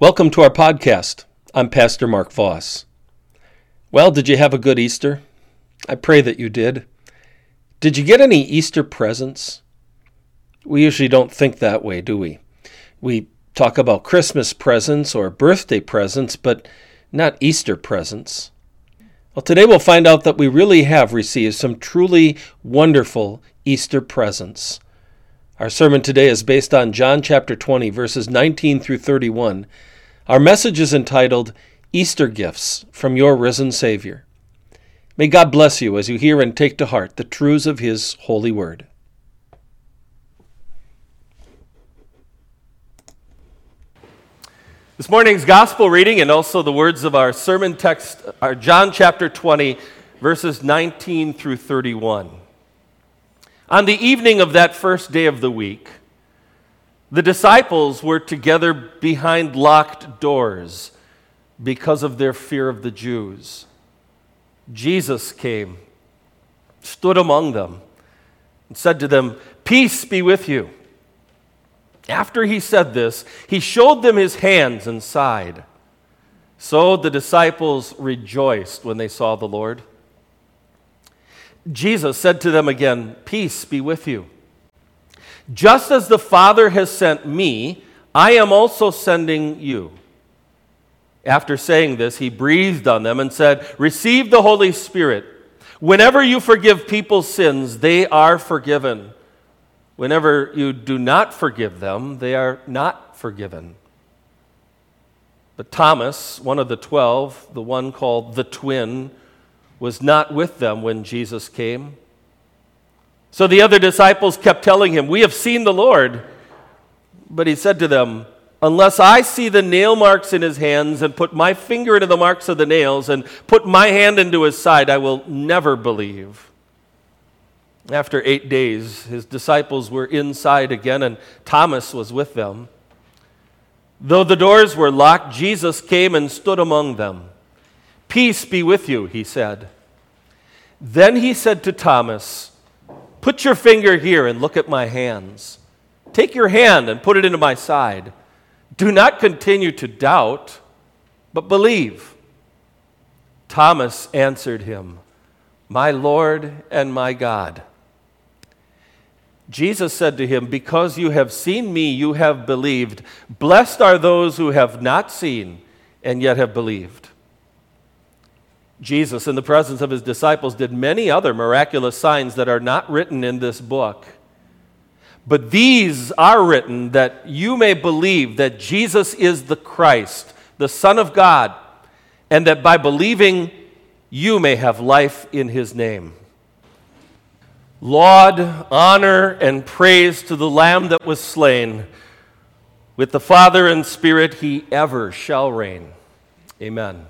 Welcome to our podcast. I'm Pastor Mark Voss. Well, did you have a good Easter? I pray that you did. Did you get any Easter presents? We usually don't think that way, do we? We talk about Christmas presents or birthday presents, but not Easter presents. Well, today we'll find out that we really have received some truly wonderful Easter presents. Our sermon today is based on John chapter 20, verses 19 through 31. Our message is entitled Easter Gifts from Your Risen Savior. May God bless you as you hear and take to heart the truths of His holy word. This morning's gospel reading and also the words of our sermon text are John chapter 20, verses 19 through 31. On the evening of that first day of the week, the disciples were together behind locked doors because of their fear of the Jews. Jesus came, stood among them, and said to them, Peace be with you. After he said this, he showed them his hands and side. So the disciples rejoiced when they saw the Lord. Jesus said to them again, Peace be with you. Just as the Father has sent me, I am also sending you. After saying this, he breathed on them and said, Receive the Holy Spirit. Whenever you forgive people's sins, they are forgiven. Whenever you do not forgive them, they are not forgiven. But Thomas, one of the twelve, the one called the twin, was not with them when Jesus came. So the other disciples kept telling him, We have seen the Lord. But he said to them, Unless I see the nail marks in his hands and put my finger into the marks of the nails and put my hand into his side, I will never believe. After eight days, his disciples were inside again, and Thomas was with them. Though the doors were locked, Jesus came and stood among them. Peace be with you, he said. Then he said to Thomas, Put your finger here and look at my hands. Take your hand and put it into my side. Do not continue to doubt, but believe. Thomas answered him, My Lord and my God. Jesus said to him, Because you have seen me, you have believed. Blessed are those who have not seen and yet have believed. Jesus, in the presence of his disciples, did many other miraculous signs that are not written in this book. But these are written that you may believe that Jesus is the Christ, the Son of God, and that by believing you may have life in his name. Laud, honor, and praise to the Lamb that was slain. With the Father and Spirit, he ever shall reign. Amen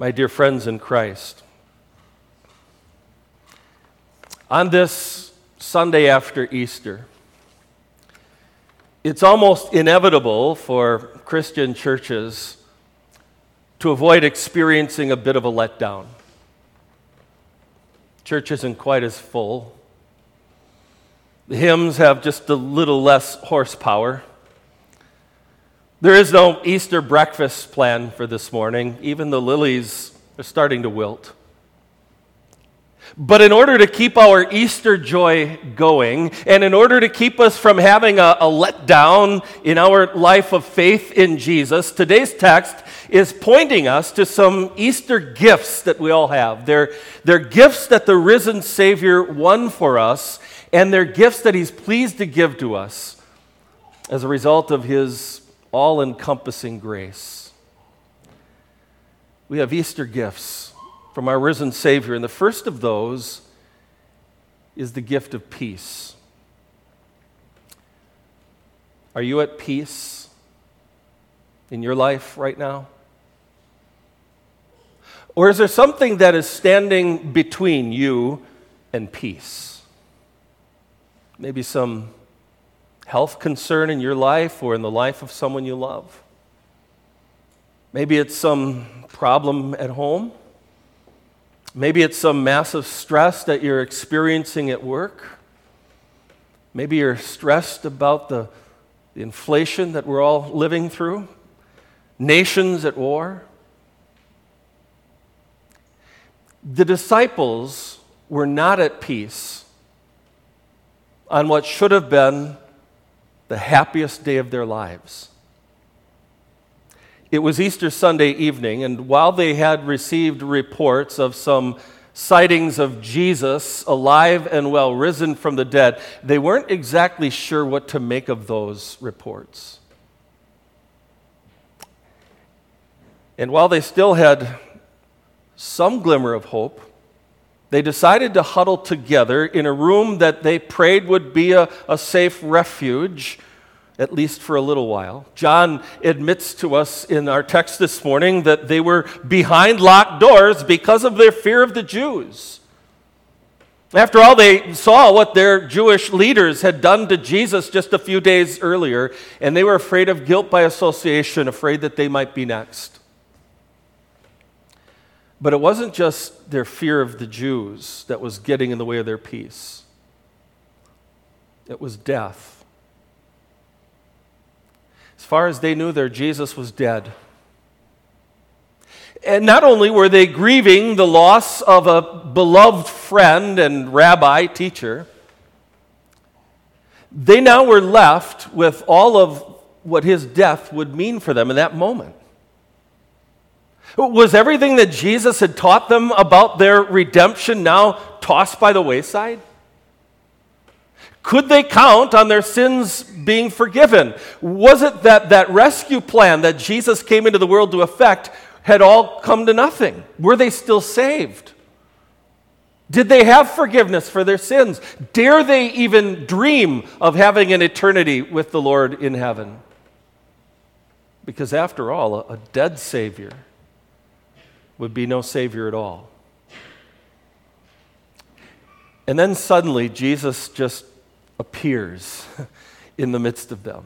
my dear friends in Christ. On this Sunday after Easter, it's almost inevitable for Christian churches to avoid experiencing a bit of a letdown. Church isn't quite as full. The hymns have just a little less horsepower. There is no Easter breakfast plan for this morning. Even the lilies are starting to wilt. But in order to keep our Easter joy going, and in order to keep us from having a, a letdown in our life of faith in Jesus, today's text is pointing us to some Easter gifts that we all have. They're, they're gifts that the risen Savior won for us, and they're gifts that He's pleased to give to us as a result of His all encompassing grace. We have Easter gifts from our risen Savior, and the first of those is the gift of peace. Are you at peace in your life right now? Or is there something that is standing between you and peace? Maybe some health concern in your life or in the life of someone you love. Maybe it's some problem at home. Maybe it's some massive stress that you're experiencing at work. Maybe you're stressed about the the inflation that we're all living through, nations at war. The disciples were not at peace on what should have been the happiest day of their lives. It was Easter Sunday evening, and while they had received reports of some sightings of Jesus alive and well, risen from the dead, they weren't exactly sure what to make of those reports. And while they still had some glimmer of hope, they decided to huddle together in a room that they prayed would be a, a safe refuge at least for a little while. John admits to us in our text this morning that they were behind locked doors because of their fear of the Jews. After all, they saw what their Jewish leaders had done to Jesus just a few days earlier, and they were afraid of guilt by association, afraid that they might be next. But it wasn't just their fear of the Jews that was getting in the way of their peace, it was death. As far as they knew, their Jesus was dead. And not only were they grieving the loss of a beloved friend and rabbi, teacher, they now were left with all of what his death would mean for them in that moment. Was everything that Jesus had taught them about their redemption now tossed by the wayside? Could they count on their sins being forgiven? Was it that that rescue plan that Jesus came into the world to effect had all come to nothing? Were they still saved? Did they have forgiveness for their sins? Dare they even dream of having an eternity with the Lord in heaven? Because after all, a, dead Savior would be no Savior at all. And then suddenly, Jesus just appears in the midst of them.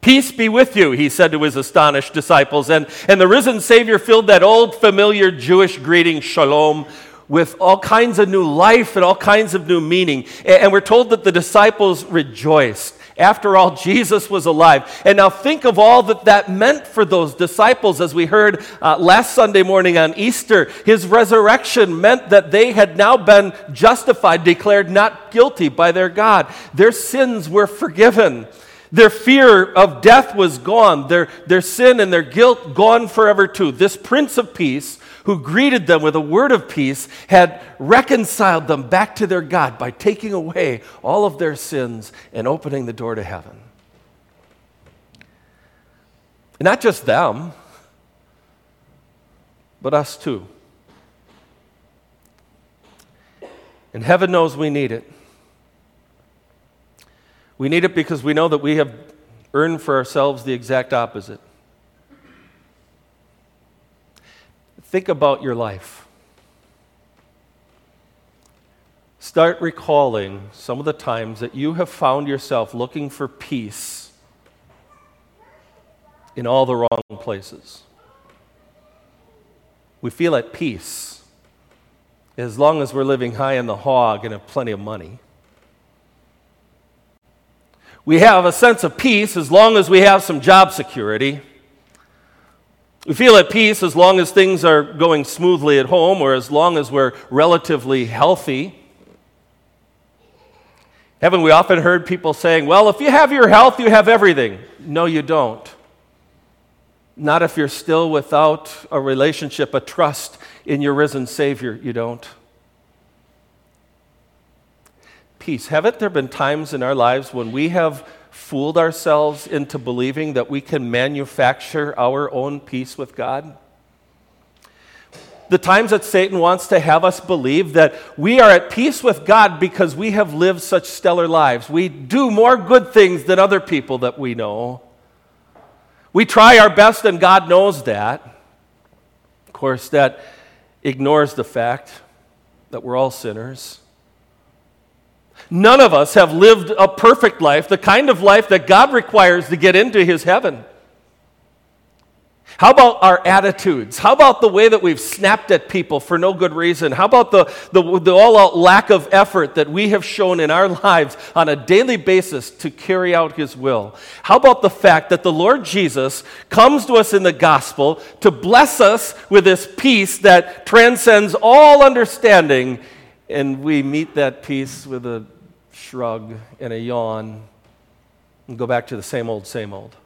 Peace be with you, he said to his astonished disciples. And, and the risen Savior filled that old familiar Jewish greeting, shalom, with all kinds of new life and all kinds of new meaning. And, and we're told that the disciples rejoiced. After all, Jesus was alive. And now think of all that that meant for those disciples as we heard uh, last Sunday morning on Easter. His resurrection meant that they had now been justified, declared not guilty by their God. Their sins were forgiven. Their fear of death was gone. Their, their sin and their guilt gone forever too. This Prince of Peace who greeted them with a word of peace, had reconciled them back to their God by taking away all of their sins and opening the door to heaven. not just them, but us too. And heaven knows we need it. We need it because we know that we have earned for ourselves the exact opposite. Think about your life. Start recalling some of the times that you have found yourself looking for peace in all the wrong places. We feel at peace as long as we're living high in the hog and have plenty of money. We have a sense of peace as long as we have some job security. We feel at peace as long as things are going smoothly at home or as long as we're relatively healthy. Haven't we often heard people saying, well, if you have your health, you have everything? No, you don't. Not if you're still without a relationship, a trust in your risen Savior, you don't. Peace. Haven't there been times in our lives when we have fooled ourselves into believing that we can manufacture our own peace with God? The times that Satan wants to have us believe that we are at peace with God because we have lived such stellar lives. We do more good things than other people that we know. We try our best, and God knows that. Of course, that ignores the fact that we're all sinners. None of us have lived a perfect life, the kind of life that God requires to get into his heaven. How about our attitudes? How about the way that we've snapped at people for no good reason? How about the, the, the all out lack of effort that we have shown in our lives on a daily basis to carry out His will? How about the fact that the Lord Jesus comes to us in the gospel to bless us with this peace that transcends all understanding, and we meet that peace with a shrug and a yawn and go back to the same old, same old?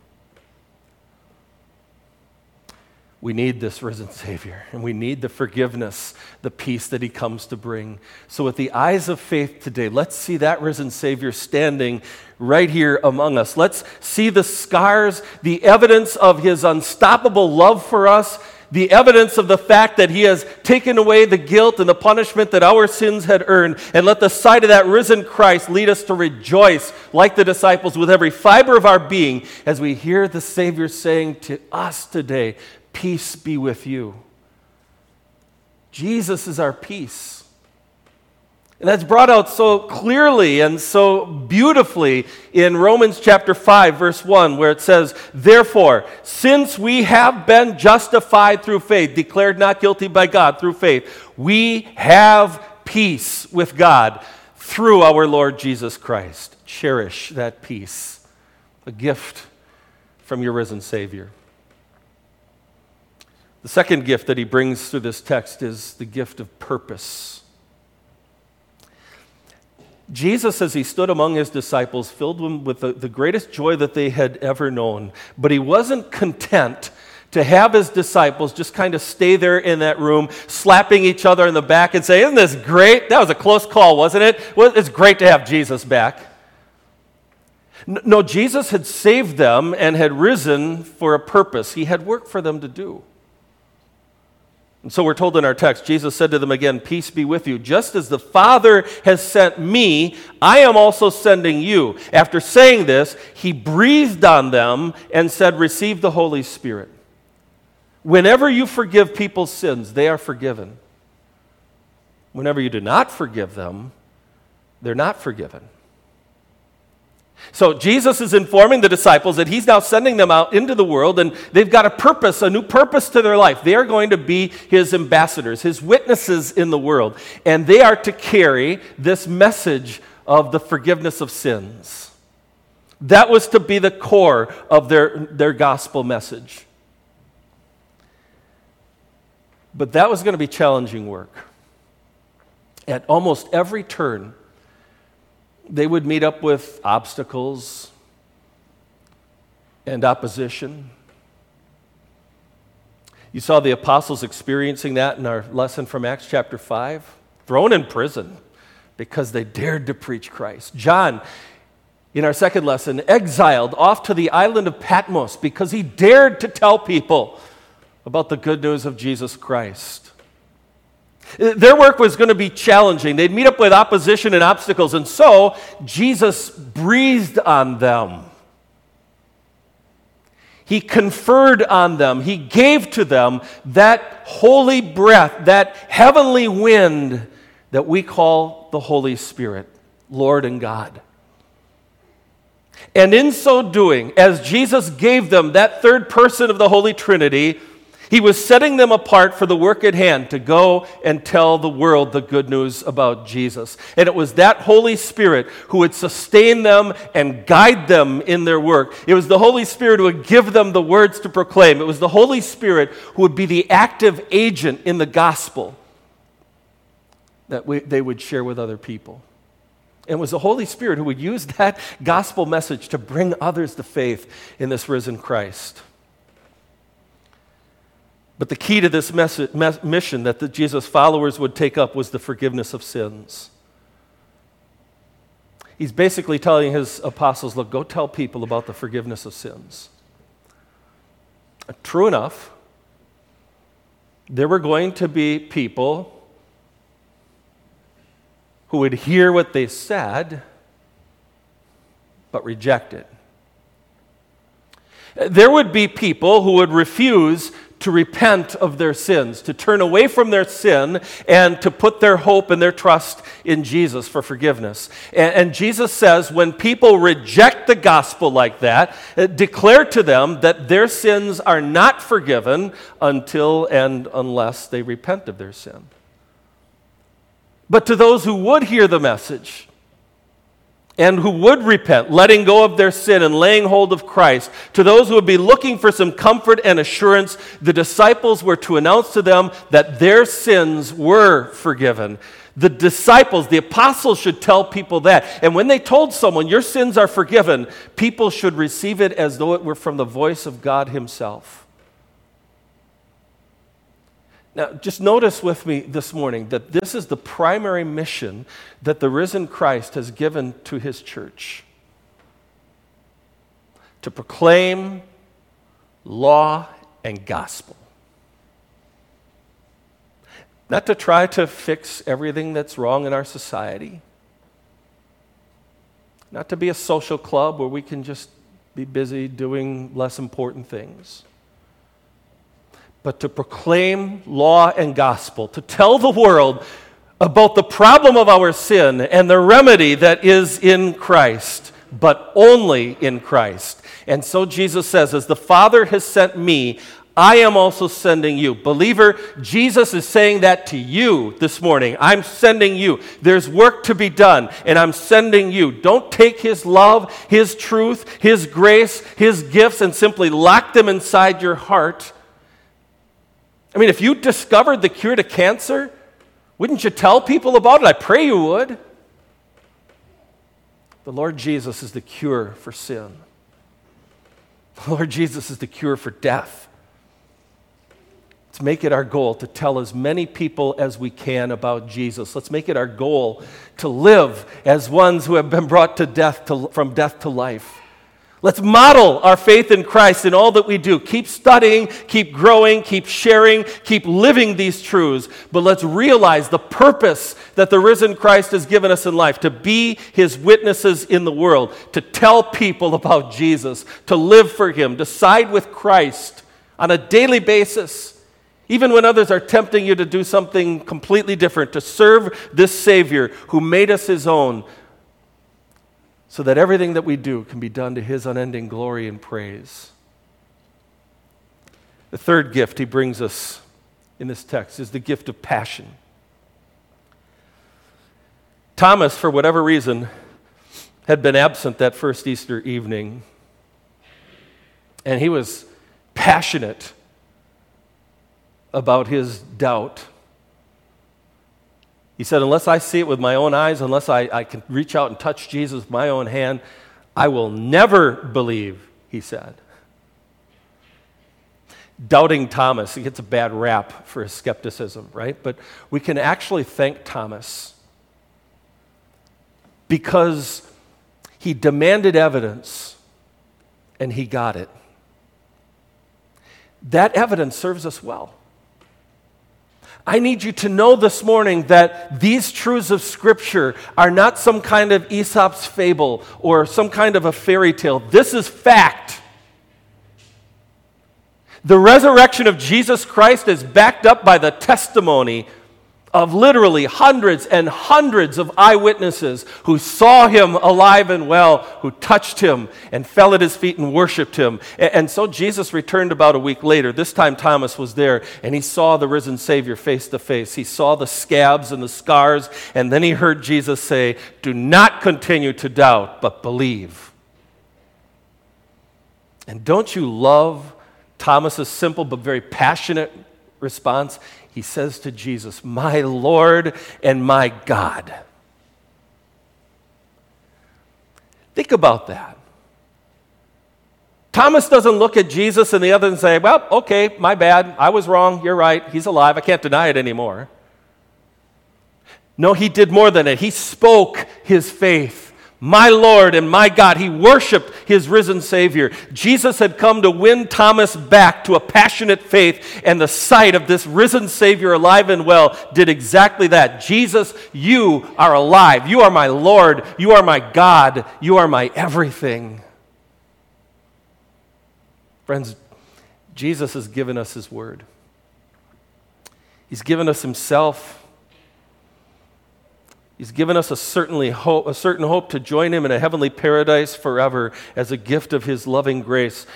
We need this risen Savior, and we need the forgiveness, the peace that He comes to bring. So, with the eyes of faith today, let's see that risen Savior standing right here among us. Let's see the scars, the evidence of His unstoppable love for us, the evidence of the fact that He has taken away the guilt and the punishment that our sins had earned. And let the sight of that risen Christ lead us to rejoice, like the disciples, with every fiber of our being as we hear the Savior saying to us today, Peace be with you. Jesus is our peace. And that's brought out so clearly and so beautifully in Romans chapter 5, verse 1, where it says, Therefore, since we have been justified through faith, declared not guilty by God through faith, we have peace with God through our Lord Jesus Christ. Cherish that peace, a gift from your risen Savior. The second gift that he brings through this text is the gift of purpose. Jesus, as he stood among his disciples, filled them with the, the greatest joy that they had ever known. But he wasn't content to have his disciples just kind of stay there in that room, slapping each other in the back and say, Isn't this great? That was a close call, wasn't it? Well, it's great to have Jesus back. No, Jesus had saved them and had risen for a purpose. He had work for them to do. And so we're told in our text, Jesus said to them again, Peace be with you. Just as the Father has sent me, I am also sending you. After saying this, he breathed on them and said, Receive the Holy Spirit. Whenever you forgive people's sins, they are forgiven. Whenever you do not forgive them, they're not forgiven. So Jesus is informing the disciples that he's now sending them out into the world and they've got a purpose, a new purpose to their life. They are going to be his ambassadors, his witnesses in the world, and they are to carry this message of the forgiveness of sins. That was to be the core of their, their gospel message. But that was going to be challenging work. At almost every turn, they would meet up with obstacles and opposition. You saw the apostles experiencing that in our lesson from Acts chapter 5, thrown in prison because they dared to preach Christ. John, in our second lesson, exiled off to the island of Patmos because he dared to tell people about the good news of Jesus Christ. Their work was going to be challenging. They'd meet up with opposition and obstacles, and so Jesus breathed on them. He conferred on them. He gave to them that holy breath, that heavenly wind that we call the Holy Spirit, Lord and God. And in so doing, as Jesus gave them that third person of the Holy Trinity, he was setting them apart for the work at hand to go and tell the world the good news about Jesus. And it was that Holy Spirit who would sustain them and guide them in their work. It was the Holy Spirit who would give them the words to proclaim. It was the Holy Spirit who would be the active agent in the gospel that we, they would share with other people. And it was the Holy Spirit who would use that gospel message to bring others to faith in this risen Christ. But the key to this message, mission that the Jesus followers would take up was the forgiveness of sins. He's basically telling his apostles, look, go tell people about the forgiveness of sins. True enough, there were going to be people who would hear what they said but reject it. There would be people who would refuse to repent of their sins, to turn away from their sin, and to put their hope and their trust in Jesus for forgiveness. And, and Jesus says when people reject the gospel like that, uh, declare to them that their sins are not forgiven until and unless they repent of their sin. But to those who would hear the message, and who would repent, letting go of their sin and laying hold of Christ, to those who would be looking for some comfort and assurance, the disciples were to announce to them that their sins were forgiven. The disciples, the apostles should tell people that. And when they told someone, Your sins are forgiven, people should receive it as though it were from the voice of God Himself. Now, just notice with me this morning that this is the primary mission that the risen Christ has given to his church. To proclaim law and gospel. Not to try to fix everything that's wrong in our society, not to be a social club where we can just be busy doing less important things but to proclaim law and gospel, to tell the world about the problem of our sin and the remedy that is in Christ, but only in Christ. And so Jesus says, As the Father has sent me, I am also sending you. Believer, Jesus is saying that to you this morning. I'm sending you. There's work to be done, and I'm sending you. Don't take His love, His truth, His grace, His gifts, and simply lock them inside your heart I mean, if you discovered the cure to cancer, wouldn't you tell people about it? I pray you would. The Lord Jesus is the cure for sin. The Lord Jesus is the cure for death. Let's make it our goal to tell as many people as we can about Jesus. Let's make it our goal to live as ones who have been brought to death to, from death to life. Let's model our faith in Christ in all that we do. Keep studying, keep growing, keep sharing, keep living these truths. But let's realize the purpose that the risen Christ has given us in life to be his witnesses in the world, to tell people about Jesus, to live for him, to side with Christ on a daily basis. Even when others are tempting you to do something completely different, to serve this Savior who made us his own, so that everything that we do can be done to his unending glory and praise. The third gift he brings us in this text is the gift of passion. Thomas, for whatever reason, had been absent that first Easter evening, and he was passionate about his doubt. He said, Unless I see it with my own eyes, unless I, I can reach out and touch Jesus with my own hand, I will never believe, he said. Doubting Thomas, he gets a bad rap for his skepticism, right? But we can actually thank Thomas because he demanded evidence and he got it. That evidence serves us well. I need you to know this morning that these truths of Scripture are not some kind of Aesop's fable or some kind of a fairy tale. This is fact. The resurrection of Jesus Christ is backed up by the testimony of literally hundreds and hundreds of eyewitnesses who saw him alive and well, who touched him and fell at his feet and worshiped him. And so Jesus returned about a week later. This time Thomas was there and he saw the risen Savior face to face. He saw the scabs and the scars, and then he heard Jesus say, Do not continue to doubt, but believe. And don't you love Thomas's simple but very passionate response? He says to Jesus, My Lord and my God. Think about that. Thomas doesn't look at Jesus and the other and say, Well, okay, my bad. I was wrong. You're right. He's alive. I can't deny it anymore. No, he did more than it. He spoke his faith my Lord and my God. He worshiped his risen Savior. Jesus had come to win Thomas back to a passionate faith, and the sight of this risen Savior alive and well did exactly that. Jesus, you are alive. You are my Lord. You are my God. You are my everything. Friends, Jesus has given us his word. He's given us himself. He's given us a, certainly hope, a certain hope to join him in a heavenly paradise forever as a gift of his loving grace.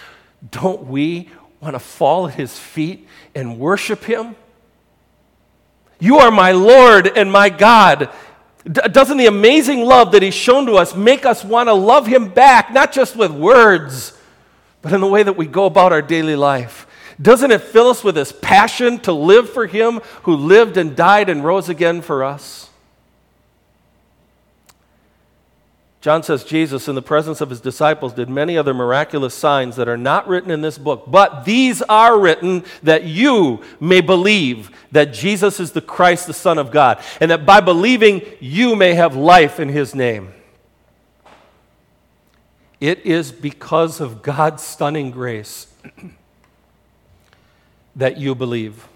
Don't we want to fall at his feet and worship him? You are my Lord and my God. Doesn't the amazing love that he's shown to us make us want to love him back, not just with words, but in the way that we go about our daily life? Doesn't it fill us with this passion to live for him who lived and died and rose again for us? John says Jesus, in the presence of his disciples, did many other miraculous signs that are not written in this book, but these are written that you may believe that Jesus is the Christ, the Son of God, and that by believing you may have life in his name. It is because of God's stunning grace that you believe.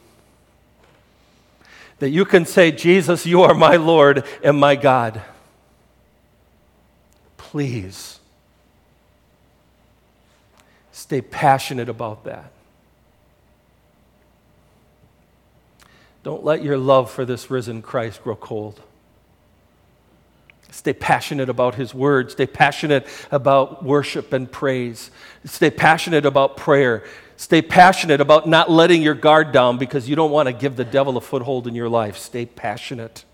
That you can say, Jesus, you are my Lord and my God please stay passionate about that. Don't let your love for this risen Christ grow cold. Stay passionate about His Word. Stay passionate about worship and praise. Stay passionate about prayer. Stay passionate about not letting your guard down because you don't want to give the devil a foothold in your life. Stay passionate.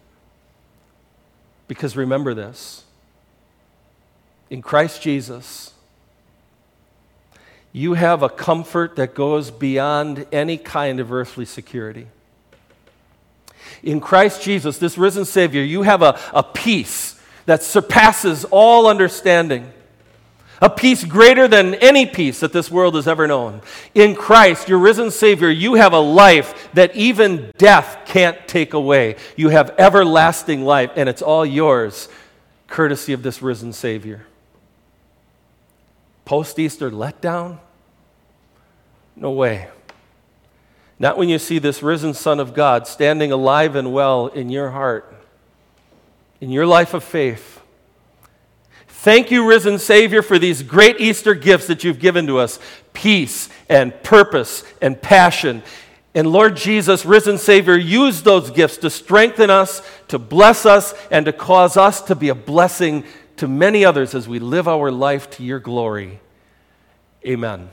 Because remember this in Christ Jesus, you have a comfort that goes beyond any kind of earthly security. In Christ Jesus, this risen Savior, you have a, a peace that surpasses all understanding, a peace greater than any peace that this world has ever known. In Christ, your risen Savior, you have a life that even death can't take away. You have everlasting life, and it's all yours, courtesy of this risen Savior post Easter letdown? No way. Not when you see this risen Son of God standing alive and well in your heart, in your life of faith. Thank you, risen Savior, for these great Easter gifts that you've given to us peace and purpose and passion. And Lord Jesus, risen Savior, use those gifts to strengthen us, to bless us, and to cause us to be a blessing to many others as we live our life to your glory. Amen.